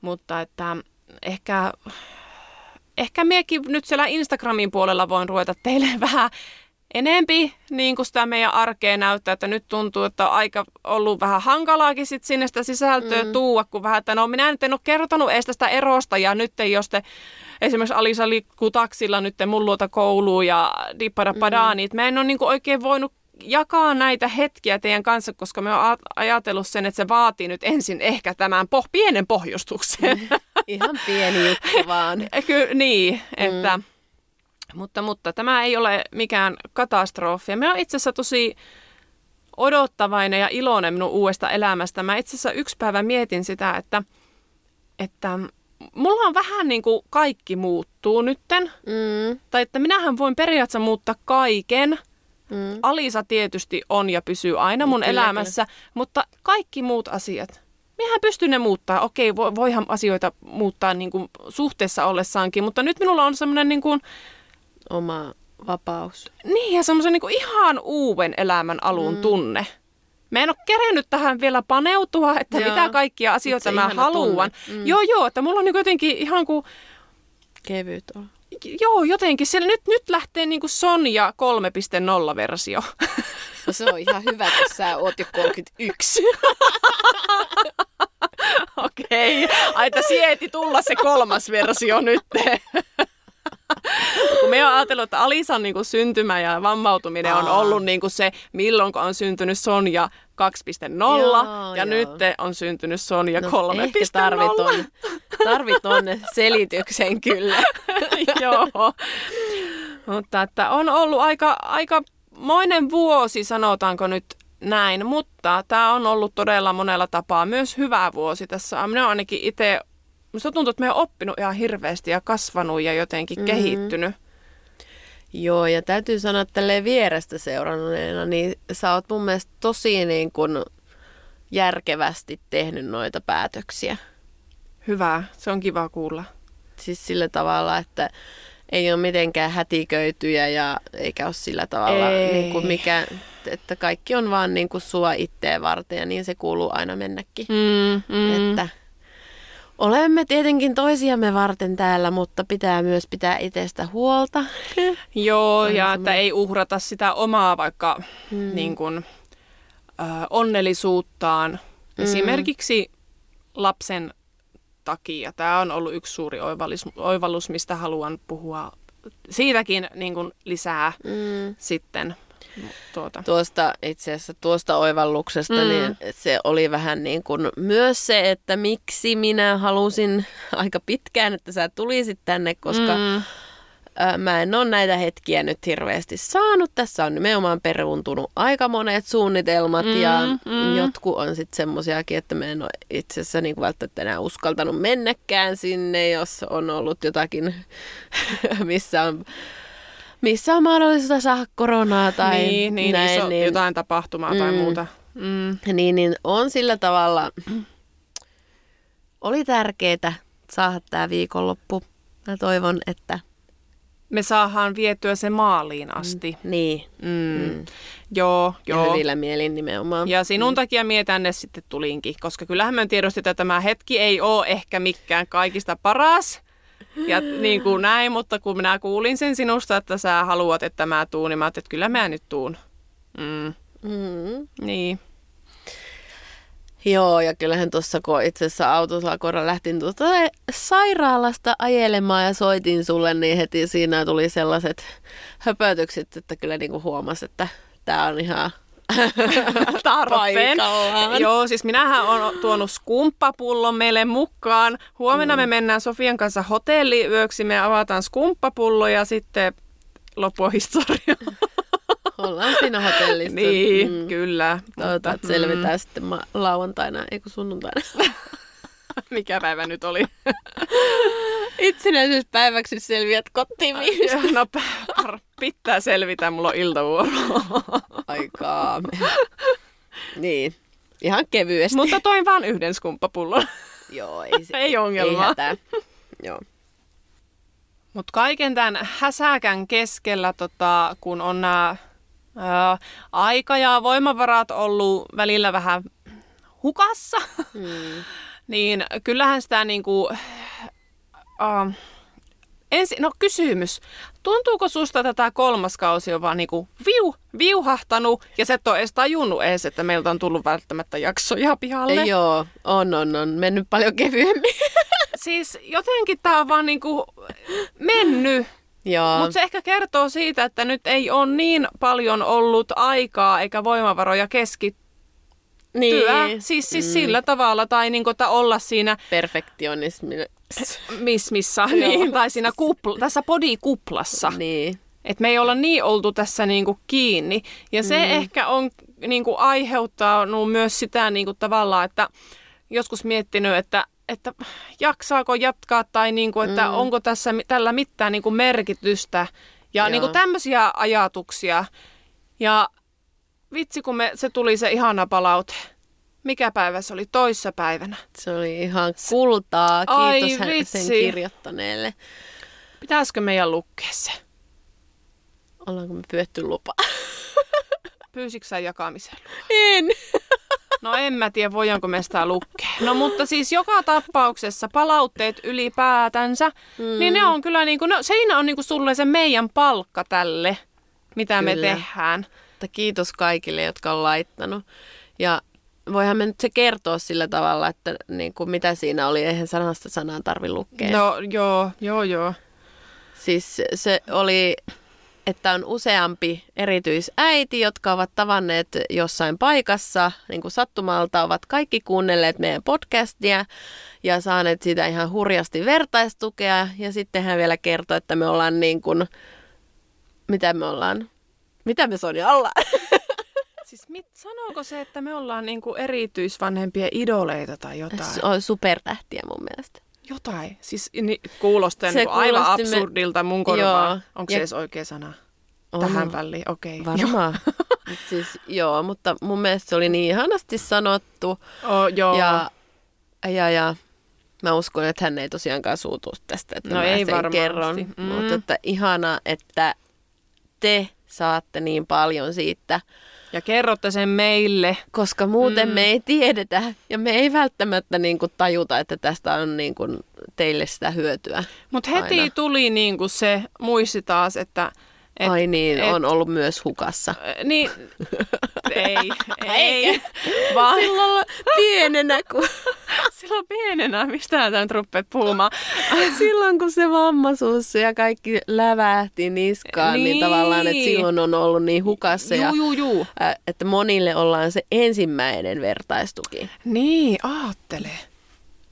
mutta että ehkä, ehkä miekin nyt siellä Instagramin puolella voin ruveta teille vähän enempi niin kuin sitä meidän arkea näyttää, että nyt tuntuu, että on aika ollut vähän hankalaakin sit sinne sitä sisältöä mm. tuua, kun vähän, että no minä nyt en ole kertonut edes tästä erosta ja nyt jos te esimerkiksi Alisa liikkuu taksilla nyt mun luota kouluun ja dippadapadaa, mm. niin mä en ole niin kuin oikein voinut jakaa näitä hetkiä teidän kanssa, koska me on ajatellut sen, että se vaatii nyt ensin ehkä tämän poh- pienen pohjustuksen. Ihan pieni juttu vaan. Ky- niin, että... Mutta, mutta tämä ei ole mikään katastrofi. Me on itse asiassa tosi odottavainen ja iloinen minun uudesta elämästä. Mä itse asiassa yksi päivä mietin sitä, että, että mulla on vähän niin kuin kaikki muuttuu nytten. Mm. Tai että minähän voin periaatteessa muuttaa kaiken. Mm. Alisa tietysti on ja pysyy aina mun kyllä, elämässä, kyllä. mutta kaikki muut asiat, Miehän pystyy ne muuttaa. Okei, voihan asioita muuttaa niin kuin suhteessa ollessaankin, mutta nyt minulla on semmoinen niin kuin, oma vapaus. Niin, ja semmoisen niin ihan uuden elämän alun mm. tunne. Mä en ole kerennyt tähän vielä paneutua, että joo. mitä kaikkia asioita mä haluan. Mm. Joo, joo, että mulla on niin jotenkin ihan kuin... Kevyt on. Joo, jotenkin. Siellä nyt, nyt lähtee niin kuin Sonja 3.0-versio. No se on ihan hyvä, kun sä oot jo 31. Okei. Okay. Ai, sieti tulla se kolmas versio nyt. kun me on ajatellut, että Alisan niin kuin syntymä ja vammautuminen Aa. on ollut niin kuin se, milloin on syntynyt Sonja 2.0 joo, ja joo. nyt on syntynyt Sonja no, 3.0. Ehkä tarvit on, tarvit on selityksen kyllä. joo. Mutta että on ollut aika, aika moinen vuosi, sanotaanko nyt näin, mutta tämä on ollut todella monella tapaa myös hyvä vuosi tässä. Minä ainakin itse Musta tuntuu, että me on oppinut ihan hirveästi ja kasvanut ja jotenkin mm-hmm. kehittynyt. Joo, ja täytyy sanoa, että tälleen vierestä seuranneena, niin sä oot mun mielestä tosi niin kun järkevästi tehnyt noita päätöksiä. Hyvä, se on kiva kuulla. Siis sillä tavalla, että ei ole mitenkään hätiköityjä ja eikä ole sillä tavalla, niin kuin mikä, että kaikki on vaan niin kuin sua itteen varten ja niin se kuuluu aina mennäkin. Mm, mm. Että Olemme tietenkin toisiamme varten täällä, mutta pitää myös pitää itsestä huolta. Joo, ja että ei uhrata sitä omaa vaikka hmm. niin kuin, äh, onnellisuuttaan. Hmm. Esimerkiksi lapsen takia. Tämä on ollut yksi suuri oivallus, oivallus mistä haluan puhua siitäkin niin kuin lisää hmm. sitten tuota. Tuosta itse asiassa tuosta oivalluksesta, mm. niin se oli vähän niin kuin myös se, että miksi minä halusin aika pitkään, että sä tulisit tänne, koska mm. Mä en ole näitä hetkiä nyt hirveästi saanut. Tässä on nimenomaan peruuntunut aika monet suunnitelmat mm, ja mm. jotkut on sitten semmosiakin, että mä en ole itse asiassa niin välttämättä enää uskaltanut mennäkään sinne, jos on ollut jotakin, missä on missä on mahdollista saada koronaa tai niin, niin, näin. Iso, niin, jotain tapahtumaa mm, tai muuta. Mm. Niin, niin on sillä tavalla, oli tärkeää saada tämä viikonloppu. Mä toivon, että... Me saadaan vietyä se maaliin asti. Mm, niin. Mm. Mm. Joo, joo. Ja hyvillä mielin nimenomaan. Ja sinun mm. takia mie tänne sitten tulinkin, koska kyllähän me tiedosti, että tämä hetki ei ole ehkä mikään kaikista paras. Ja niin kuin näin, mutta kun minä kuulin sen sinusta, että sä haluat, että mä tuun, niin mä että kyllä mä nyt tuun. Mm. Mm. Niin. Joo, ja kyllähän tuossa, kun itse asiassa autolla lähtin tuota sairaalasta ajelemaan ja soitin sulle, niin heti siinä tuli sellaiset höpötykset, että kyllä niinku huomasi, että tämä on ihan tarpeen. Joo, siis minähän on tuonut skumppapullon meille mukaan. Huomenna mm. me mennään Sofian kanssa hotelliyöksi, me avataan skumppapullo ja sitten loppua historia. Ollaan siinä hotellissa. Niin, mm. kyllä. Toivotaan, että selvitään mm. sitten ma- lauantaina, eikö sunnuntaina. Mikä päivä nyt oli? Itsenäisyyspäiväksi selviät kotiin No pitää selvitä, mulla on iltavuoro. Aikaa. niin, ihan kevyesti. Mutta toin vaan yhden skumppapullon. Joo, ei, se, ei ongelmaa. Ei Joo. Mutta kaiken tämän häsäkän keskellä, tota, kun on nämä aika ja voimavarat ollut välillä vähän hukassa, hmm. niin kyllähän sitä niinku, uh, ensi, no kysymys. Tuntuuko susta, että tämä kolmas kausi on vaan niinku viu, viuhahtanut ja sä et ole edes tajunnut edes, että meiltä on tullut välttämättä jaksoja pihalle? Joo, on, on, on. Mennyt paljon kevyemmin. Siis jotenkin tämä on vaan niinku mennyt. Mutta se ehkä kertoo siitä, että nyt ei ole niin paljon ollut aikaa eikä voimavaroja keskittyä. niin. Siis, siis mm. sillä tavalla, tai niinku, että olla siinä Perfektionismi. Miss, missä, niin, tai siinä kupla, tässä podikuplassa. niin. Että me ei olla niin oltu tässä niinku kiinni. Ja se mm. ehkä on niinku aiheuttanut myös sitä niinku tavallaan, että joskus miettinyt, että, että jaksaako jatkaa tai niinku, että mm. onko tässä tällä mitään niinku merkitystä. Ja Joo. niinku tämmöisiä ajatuksia. Ja vitsi, kun me, se tuli se ihana palaute. Mikä päivä se oli? Toissa päivänä. Se oli ihan kultaa. Ai Kiitos hän- sen kirjoittaneelle. Pitäisikö meidän lukea se? Ollaanko me pyötty lupa? Pyysitkö sä jakamiseen? En. No en mä tiedä, voidaanko me sitä lukea. No mutta siis joka tapauksessa palautteet ylipäätänsä, mm. niin ne on kyllä niinku, no siinä on niinku sulle se meidän palkka tälle, mitä me Kyllä. tehdään. Että kiitos kaikille, jotka on laittanut. Ja voihan me nyt se kertoa sillä tavalla, että niin kuin mitä siinä oli. Eihän sanasta sanaan tarvi lukea. No joo, joo, joo. Siis se oli, että on useampi erityisäiti, jotka ovat tavanneet jossain paikassa niin kuin sattumalta, ovat kaikki kuunnelleet meidän podcastia ja saaneet siitä ihan hurjasti vertaistukea. Ja sitten hän vielä kertoi, että me ollaan niin kuin, mitä me ollaan, mitä me Sonja ollaan? Siis mit, sanooko se, että me ollaan niinku erityisvanhempien idoleita tai jotain? Se on supertähtiä mun mielestä. Jotain. Siis ni, kuulostaa Se niinku aivan absurdilta mun korvaan. Onko se Ja- edes oikea sana? On. Tähän väliin, okei. Okay. Varmaan. Siis, joo, mutta mun mielestä se oli niin ihanasti sanottu. Oh, joo. Ja, ja, ja mä uskon, että hän ei tosiaankaan suutu tästä, että No mä ei sen varmasti. kerron. Mm. Mutta että ihana, että te saatte niin paljon siitä, ja kerrotte sen meille. koska muuten Mm. me ei tiedetä ja me ei välttämättä niin kuin tajuta, että tästä on niin kuin teille sitä hyötyä. Mutta heti Aina. tuli niinku se muisti taas, että... Et, Ai niin, et- on ollut myös hukassa. Niin, ei, ei, vaan Silloin pienenä, kun silloin pienenä, mistä tämä nyt rupeat puhumaan. Silloin kun se vammaisuus ja kaikki lävähti niskaan, niin, niin tavallaan, että silloin on ollut niin hukassa. ja, Juu, juu, juu. ä, että monille ollaan se ensimmäinen vertaistuki. Niin, aattele.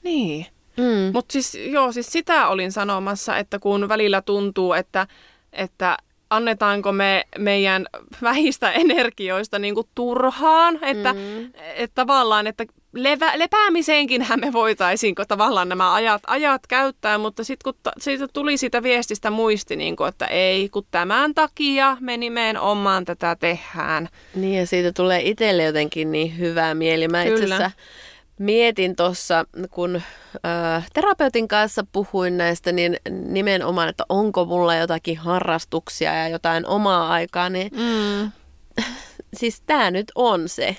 Niin. Mm. Mutta siis, joo, siis sitä olin sanomassa, että kun välillä tuntuu, että, että annetaanko me meidän vähistä energioista niin kuin turhaan, että, mm. että tavallaan, että levä, lepäämiseenkinhän me voitaisiin tavallaan nämä ajat, ajat käyttää, mutta sitten kun ta, siitä tuli siitä viestistä muisti, niin kuin, että ei, kun tämän takia me nimenomaan tätä tehdään. Niin ja siitä tulee itselle jotenkin niin hyvää mieli. Mä itse Kyllä. asiassa mietin tuossa, kun äh, terapeutin kanssa puhuin näistä, niin nimenomaan, että onko mulla jotakin harrastuksia ja jotain omaa aikaa, niin Mm. siis tämä nyt on se.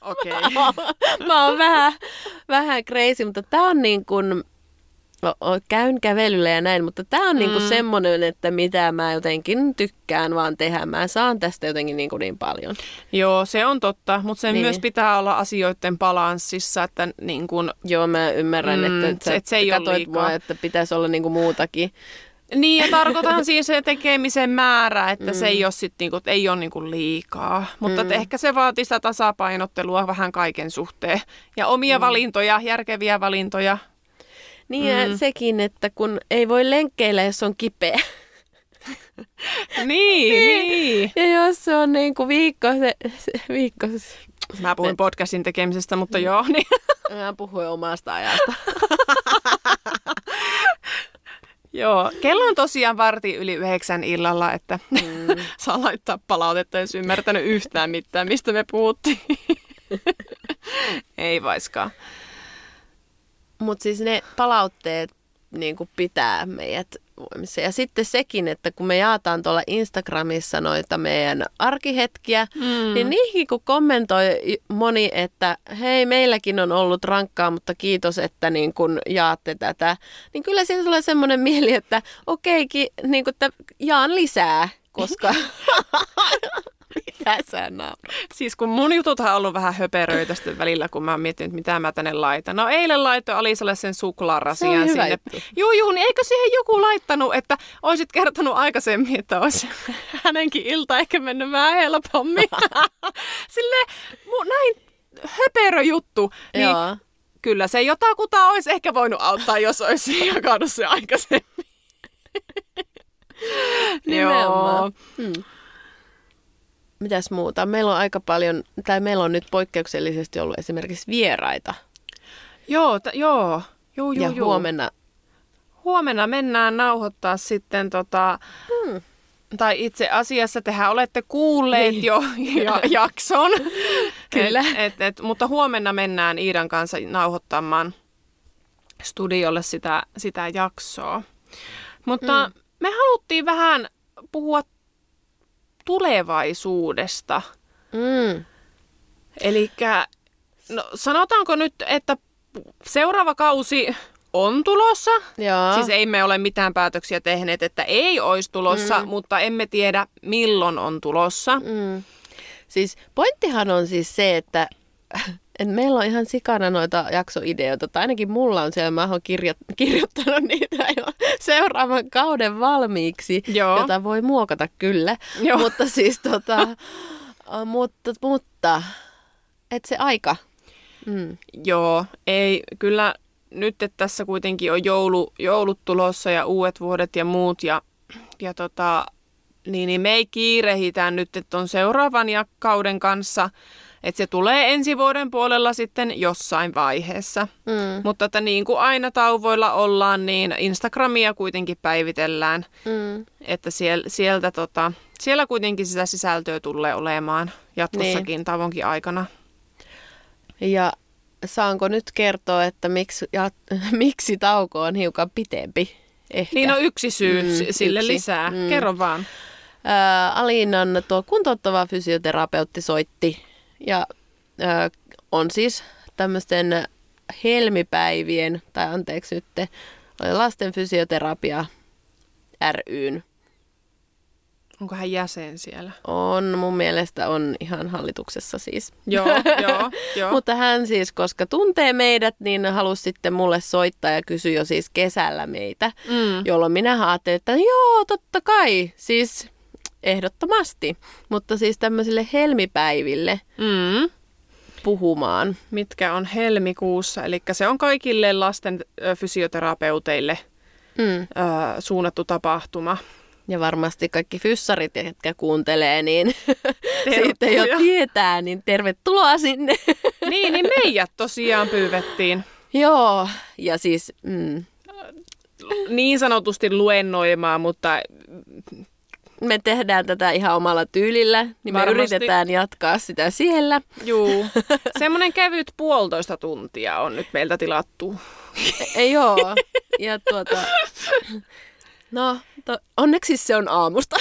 Okei. mä oon vähän, vähän crazy, mutta tää on niin kuin, käyn kävelyllä ja näin, mutta tää on niin kuin Mm. semmoinen, että mitä mä jotenkin tykkään vaan tehdä. Mä saan tästä jotenkin niin, kuin niin paljon. Joo, se on totta, mutta sen Niin. myös pitää olla asioiden balanssissa, että niin kuin, Joo, mä ymmärrän, Mm, että, että se- sä et se ei katsoit liikaa. mua, että pitäisi olla niin kuin muutakin. Niin, ja tarkoitan siis se tekemisen määrä, että mm. se ei ole, sit niinku, ei ole niinku liikaa. Mutta mm. ehkä se vaatii sitä tasapainottelua vähän kaiken suhteen. Ja omia mm. valintoja, järkeviä valintoja. Niin ja Mm. sekin, että kun ei voi lenkkeillä, jos on kipeä. Niin, niin. Ja jos se on niin kuin viikko, se, se viikko, Mä puhuin podcastin tekemisestä, mutta joo. Niin. mä puhuin omasta ajasta. joo. Kello on tosiaan varti yli yhdeksän illalla, että mm. saa laittaa palautetta, jos ymmärtänyt yhtään mitään, mistä me puhuttiin. ei vaiskaan. Mutta siis ne palautteet niin kuin pitää meidät hyvinvoimissa. Ja sitten sekin, että kun me jaataan tuolla Instagramissa noita meidän arkihetkiä, mm. niin niihin kun kommentoi moni, että hei, meilläkin on ollut rankkaa, mutta kiitos, että niin kun jaatte tätä, niin kyllä siitä tulee semmoinen mieli, että okeikin, niin kun, että jaan lisää, koska Mitä sä naurat? Siis kun mun jututhan on ollut vähän höperöitä sitten välillä, kun mä oon miettinyt, mitä mä tänne laitan. No eilen laitoin Alisalle sen suklaarasian se sinne. Juu, juu, niin eikö siihen joku laittanut, että olisit kertonut aikaisemmin, että olisi hänenkin ilta ehkä mennyt vähän helpommin. Sille näin höperö juttu. Niin Joo. Kyllä se jotakuta olisi ehkä voinut auttaa, jos olisi jakanut se aikaisemmin. Nimenomaan. Joo. Hmm mitäs muuta? Meillä on aika paljon, tai meillä on nyt poikkeuksellisesti ollut esimerkiksi vieraita. Joo, t- joo. Juu, juu, ja juu. huomenna... Huomenna mennään nauhoittaa sitten tota... Hmm. Tai itse asiassa tehän olette kuulleet niin. jo ja, jakson. Kyllä. Et, et, et, mutta huomenna mennään Iidan kanssa nauhoittamaan studiolle sitä, sitä jaksoa. Mutta mm. me haluttiin vähän puhua tulevaisuudesta. Mm. Eli no, sanotaanko nyt, että seuraava kausi on tulossa. Joo. Siis ei me ole mitään päätöksiä tehneet, että ei olisi tulossa, mm. mutta emme tiedä milloin on tulossa. Mm. Siis pointtihan on siis se, että et meillä on ihan sikana noita jaksoideoita, tai ainakin mulla on siellä, mä oon kirjo- kirjoittanut niitä jo seuraavan kauden valmiiksi, Joo. jota voi muokata kyllä. Joo. Mutta siis tota, mutta, mutta, et se aika. Mm. Joo, ei, kyllä nyt, että tässä kuitenkin on joulu, joulut tulossa ja uudet vuodet ja muut, ja, ja tota, niin, niin me ei kiirehitä nyt, että on seuraavan kauden kanssa – että se tulee ensi vuoden puolella sitten jossain vaiheessa. Mm. Mutta että niin kuin aina tauvoilla ollaan, niin Instagramia kuitenkin päivitellään. Mm. Että siel, sieltä tota, siellä kuitenkin sitä sisältöä tulee olemaan jatkossakin niin. tauonkin aikana. Ja saanko nyt kertoa, että miksi, ja, miksi tauko on hiukan pitempi? Ehkä. Niin on no yksi syy mm, sille yksi. lisää. Mm. Kerro vaan. Ää, Aliinan tuo kuntouttava fysioterapeutti soitti ja ö, on siis tämmöisten helmipäivien, tai anteeksi nyt, lasten fysioterapia ryn. Onko hän jäsen siellä? On, mun mielestä on ihan hallituksessa siis. Joo, joo, joo. Mutta hän siis, koska tuntee meidät, niin halusi sitten mulle soittaa ja kysyi jo siis kesällä meitä, mm. jolloin minä ajattelin, että joo, totta kai, siis ehdottomasti. Mutta siis tämmöisille helmipäiville mm. puhumaan. Mitkä on helmikuussa, eli se on kaikille lasten fysioterapeuteille mm. ö, suunnattu tapahtuma. Ja varmasti kaikki fyssarit, jotka kuuntelee, niin sitten jo tietää, niin tervetuloa sinne. niin, niin meidät tosiaan pyydettiin. Joo, ja siis... Mm. Niin sanotusti luennoimaan, mutta me tehdään tätä ihan omalla tyylillä, niin Varmasti. me yritetään jatkaa sitä siellä. Juu. Semmoinen kevyt puolitoista tuntia on nyt meiltä tilattu. Ei joo. Ja tuota, no, to, onneksi se on aamusta.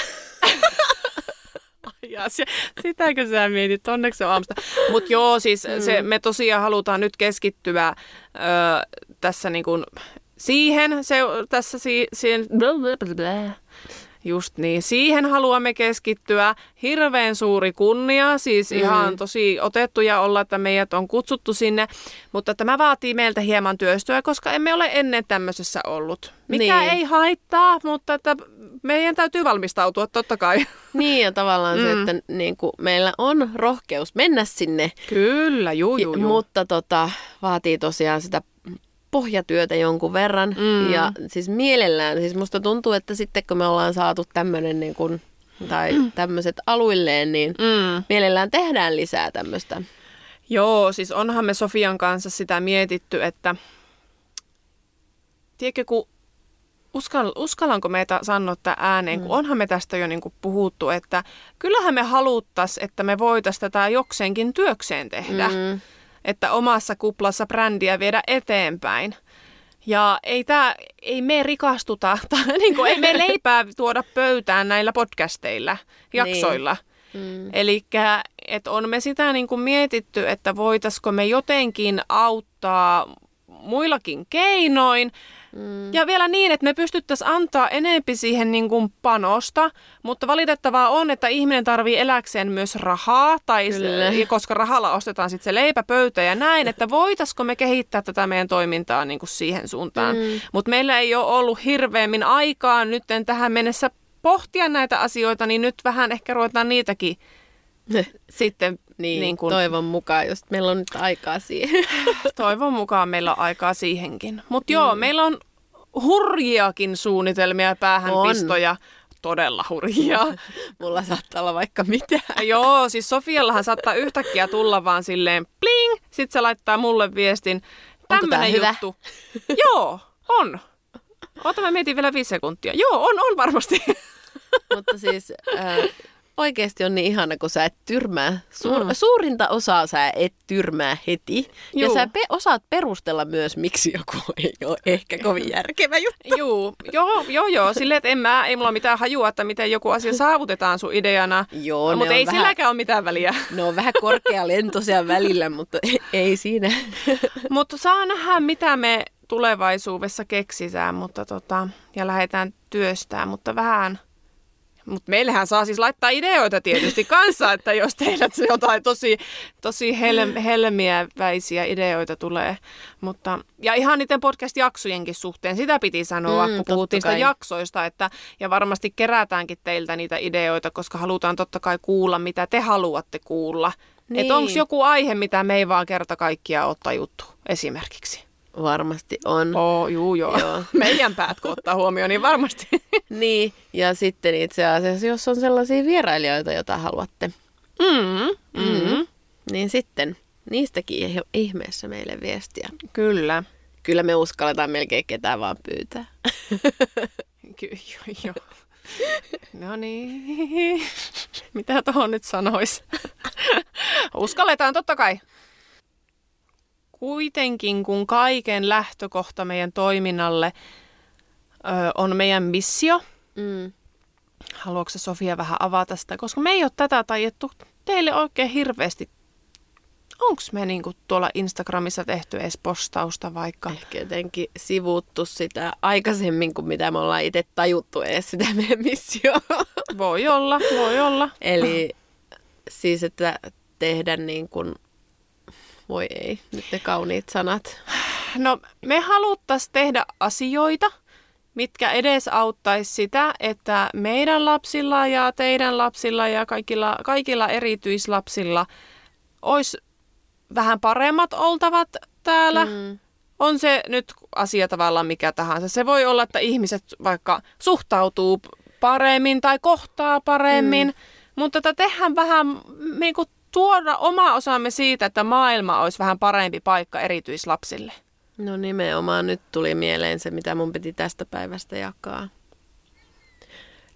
ja se, sitäkö sä mietit, onneksi se on aamusta. Mutta joo, siis mm. se, me tosiaan halutaan nyt keskittyä ö, tässä niin kuin siihen, se, tässä si, siihen, Just niin. Siihen haluamme keskittyä. Hirveän suuri kunnia, siis mm. ihan tosi otettuja olla, että meidät on kutsuttu sinne. Mutta tämä vaatii meiltä hieman työstöä, koska emme ole ennen tämmöisessä ollut. Mikä niin. ei haittaa, mutta että meidän täytyy valmistautua totta kai. Niin ja tavallaan mm. se, että niin kuin meillä on rohkeus mennä sinne. Kyllä, juu, juu, juu. Mutta tota, vaatii tosiaan sitä pohjatyötä jonkun verran. Mm. Ja siis mielellään, siis musta tuntuu, että sitten kun me ollaan saatu tämmöinen niin kuin, tai mm. tämmöiset aluilleen, niin mm. mielellään tehdään lisää tämmöistä. Joo, siis onhan me Sofian kanssa sitä mietitty, että tiedätkö, kun uskall, uskallanko meitä sanoa tämän ääneen, mm. kun onhan me tästä jo niin kuin puhuttu, että kyllähän me haluttaisiin, että me voitaisiin tätä jokseenkin työkseen tehdä. Mm että omassa kuplassa brändiä viedä eteenpäin. Ja ei, tää, ei me rikastuta, tai niin kuin, ei me leipää tuoda pöytään näillä podcasteilla, jaksoilla. Niin. Mm. Eli on me sitä niin kuin mietitty, että voitaisiko me jotenkin auttaa muillakin keinoin, Mm. Ja vielä niin, että me pystyttäisiin antaa enempi siihen niin kuin panosta, mutta valitettavaa on, että ihminen tarvii eläkseen myös rahaa, tai se, koska rahalla ostetaan sitten se leipäpöytä ja näin, että voitaisiko me kehittää tätä meidän toimintaa niin kuin siihen suuntaan. Mm. Mutta meillä ei ole ollut hirveämmin aikaa nyt tähän mennessä pohtia näitä asioita, niin nyt vähän ehkä ruvetaan niitäkin sitten niin, niin kun, toivon mukaan, jos meillä on nyt aikaa siihen. toivon mukaan meillä on aikaa siihenkin. Mutta joo, mm. meillä on hurjiakin suunnitelmia ja päähänpistoja. On. Todella hurjia. Mulla saattaa olla vaikka mitä. joo, siis Sofiallahan saattaa yhtäkkiä tulla vaan silleen pling, sit se laittaa mulle viestin. Tämmönen juttu. joo, on. Ota mä mietin vielä viisi sekuntia. Joo, on, on varmasti. Mutta siis äh, oikeasti on niin ihana, kun sä et tyrmää. Suur, mm. Suurinta osaa sä et tyrmää heti. Juu. Ja sä pe- osaat perustella myös, miksi joku ei ole ehkä kovin järkevä juttu. Juu, joo, joo, joo. Silleen, että en mä, ei mulla mitään hajua, että miten joku asia saavutetaan sun ideana. Joo, no, mutta ei vähän, silläkään ole mitään väliä. Ne on vähän lentoisia välillä, mutta ei siinä. mutta saa nähdä, mitä me tulevaisuudessa keksitään mutta tota, ja lähdetään työstään, mutta vähän – mutta meillähän saa siis laittaa ideoita tietysti kanssa, että jos teillä jotain tosi, tosi hel, helmiäväisiä ideoita tulee. Mutta, ja ihan niiden podcast-jaksojenkin suhteen, sitä piti sanoa, mm, kun puhuttiin sitä jaksoista, että, ja varmasti kerätäänkin teiltä niitä ideoita, koska halutaan totta kai kuulla, mitä te haluatte kuulla. Niin. Että onko joku aihe, mitä me ei vaan kerta kaikkiaan ottaa juttu esimerkiksi? Varmasti on. Oo, juu, joo. joo. Meidän päät kun ottaa huomioon, niin varmasti. niin, ja sitten itse asiassa, jos on sellaisia vierailijoita, joita haluatte, mm, mm. Mm, niin sitten niistäkin ihmeessä meille viestiä. Kyllä. Kyllä me uskalletaan melkein ketään vaan pyytää. Kyllä, joo, joo. No niin, mitä tuohon nyt sanois? Uskalletaan totta kai kuitenkin, kun kaiken lähtökohta meidän toiminnalle ö, on meidän missio. Mm. Haluatko Sofia vähän avata sitä? Koska me ei ole tätä tajettu teille oikein hirveästi. Onko me niinku tuolla Instagramissa tehty edes postausta vaikka? Ehkä jotenkin sivuttu sitä aikaisemmin kuin mitä me ollaan itse tajuttu edes sitä meidän missio. Voi olla, voi olla. Eli siis, että tehdä niin kuin voi ei, nyt ne kauniit sanat. No me haluttaisiin tehdä asioita, mitkä edes auttaisi sitä, että meidän lapsilla ja teidän lapsilla ja kaikilla, kaikilla erityislapsilla olisi vähän paremmat oltavat täällä. Mm. On se nyt asia tavallaan mikä tahansa. Se voi olla, että ihmiset vaikka suhtautuu paremmin tai kohtaa paremmin, mm. mutta tehdään vähän niin kuin tuoda oma osamme siitä, että maailma olisi vähän parempi paikka erityislapsille? No nimenomaan nyt tuli mieleen se, mitä mun piti tästä päivästä jakaa.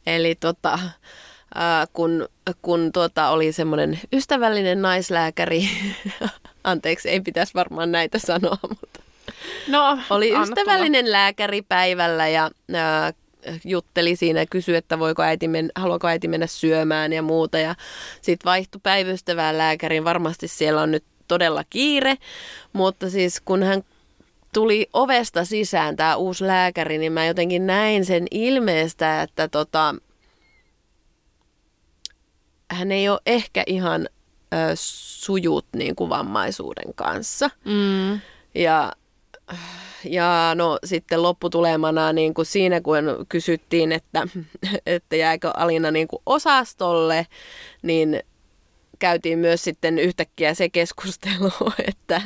Eli tota, äh, kun, kun tuota oli semmoinen ystävällinen naislääkäri, anteeksi, ei pitäisi varmaan näitä sanoa, mutta no, oli ystävällinen tulla. lääkäri päivällä ja äh, jutteli siinä ja kysyi, että voiko äiti men, haluaako äiti mennä syömään ja muuta. Ja sitten vaihtui päivystävään lääkäriin. Varmasti siellä on nyt todella kiire, mutta siis kun hän tuli ovesta sisään tämä uusi lääkäri, niin mä jotenkin näin sen ilmeestä, että tota, hän ei ole ehkä ihan ö, sujut niin kuin vammaisuuden kanssa. Mm. Ja ja no sitten lopputulemana niin kuin siinä, kun kysyttiin, että, että jääkö Alina niin kuin osastolle, niin käytiin myös sitten yhtäkkiä se keskustelu, että,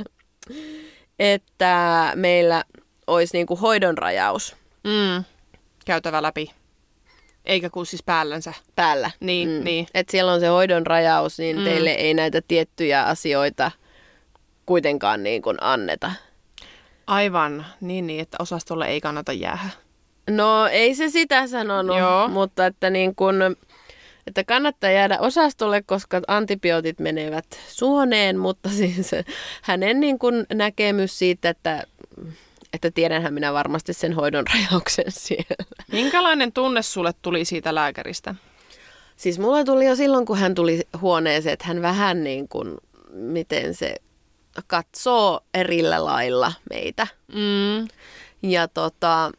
että meillä olisi niin kuin hoidon rajaus. Mm. Käytävä läpi. Eikä kuin siis päällänsä. Päällä. Niin, mm. niin. Että siellä on se hoidon rajaus, niin mm. teille ei näitä tiettyjä asioita kuitenkaan niin kuin anneta. Aivan, niin, niin että osastolle ei kannata jäädä. No ei se sitä sanonut, Joo. mutta että, niin kun, että kannattaa jäädä osastolle, koska antibiootit menevät suoneen, mutta siis hänen niin kun näkemys siitä, että että tiedänhän minä varmasti sen hoidon rajauksen siellä. Minkälainen tunne sulle tuli siitä lääkäristä? Siis mulla tuli jo silloin, kun hän tuli huoneeseen, että hän vähän niin kuin, miten se katsoo erillä lailla meitä. Mm. Ja tota,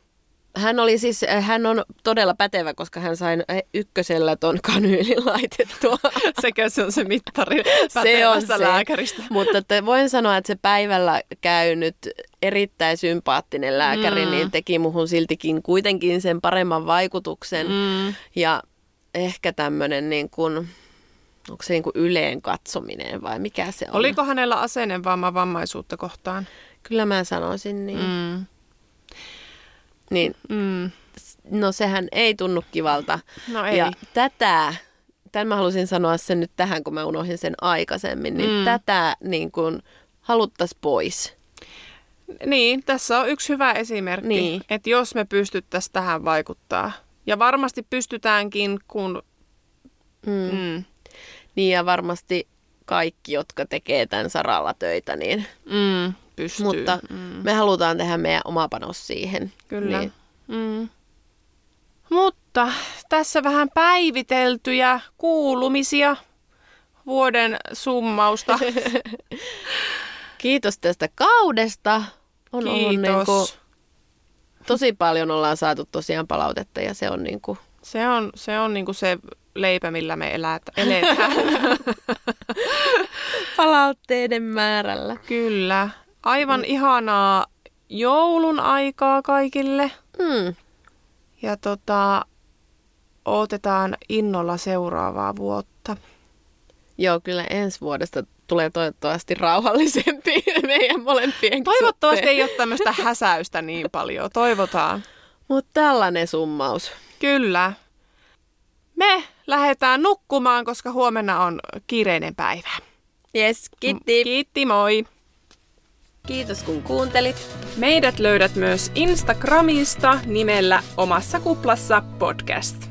hän oli siis, hän on todella pätevä, koska hän sai ykkösellä ton kanyylin laitettua. Sekö se on se mittari se on se. lääkäristä? Mutta että voin sanoa, että se päivällä käynyt erittäin sympaattinen lääkäri, mm. niin teki muhun siltikin kuitenkin sen paremman vaikutuksen. Mm. Ja ehkä tämmöinen niin kuin, onko se niin kuin yleen katsominen vai mikä se on? Oliko hänellä asennevamma vammaisuutta kohtaan? Kyllä mä sanoisin niin. Mm. Niin, Mm. no sehän ei tunnu kivalta. No ei. Ja tätä, tämän mä halusin sanoa sen nyt tähän, kun mä unohdin sen aikaisemmin, niin Mm. tätä niin kuin haluttaisiin pois. Niin, tässä on yksi hyvä esimerkki, Niin. että jos me pystyttäisiin tähän vaikuttaa. Ja varmasti pystytäänkin, kun... Mm. Mm. Niin ja varmasti kaikki, jotka tekee tämän saralla töitä, niin Mm, pystyy. Mutta mm. me halutaan tehdä meidän oma panos siihen. Kyllä. Niin. Mm. Mutta tässä vähän päiviteltyjä kuulumisia vuoden summausta. Kiitos tästä kaudesta. On ollut niin kuin, Kiitos. tosi paljon ollaan saatu tosiaan palautetta ja se on niin kuin, Se on, se on niinku se leipä, millä me elät, eletään. palautteiden määrällä. Kyllä. Aivan ihanaa joulun aikaa kaikille. Mm. Ja tota, odotetaan innolla seuraavaa vuotta. Joo, kyllä ensi vuodesta tulee toivottavasti rauhallisempi meidän molempien Toivottavasti ei ole tämmöistä häsäystä niin paljon. Toivotaan. Mutta tällainen summaus. Kyllä. Me lähdetään nukkumaan, koska huomenna on kiireinen päivä. Yes, kiitti. Kiitti, moi! Kiitos kun kuuntelit. Meidät löydät myös Instagramista nimellä Omassa kuplassa podcast.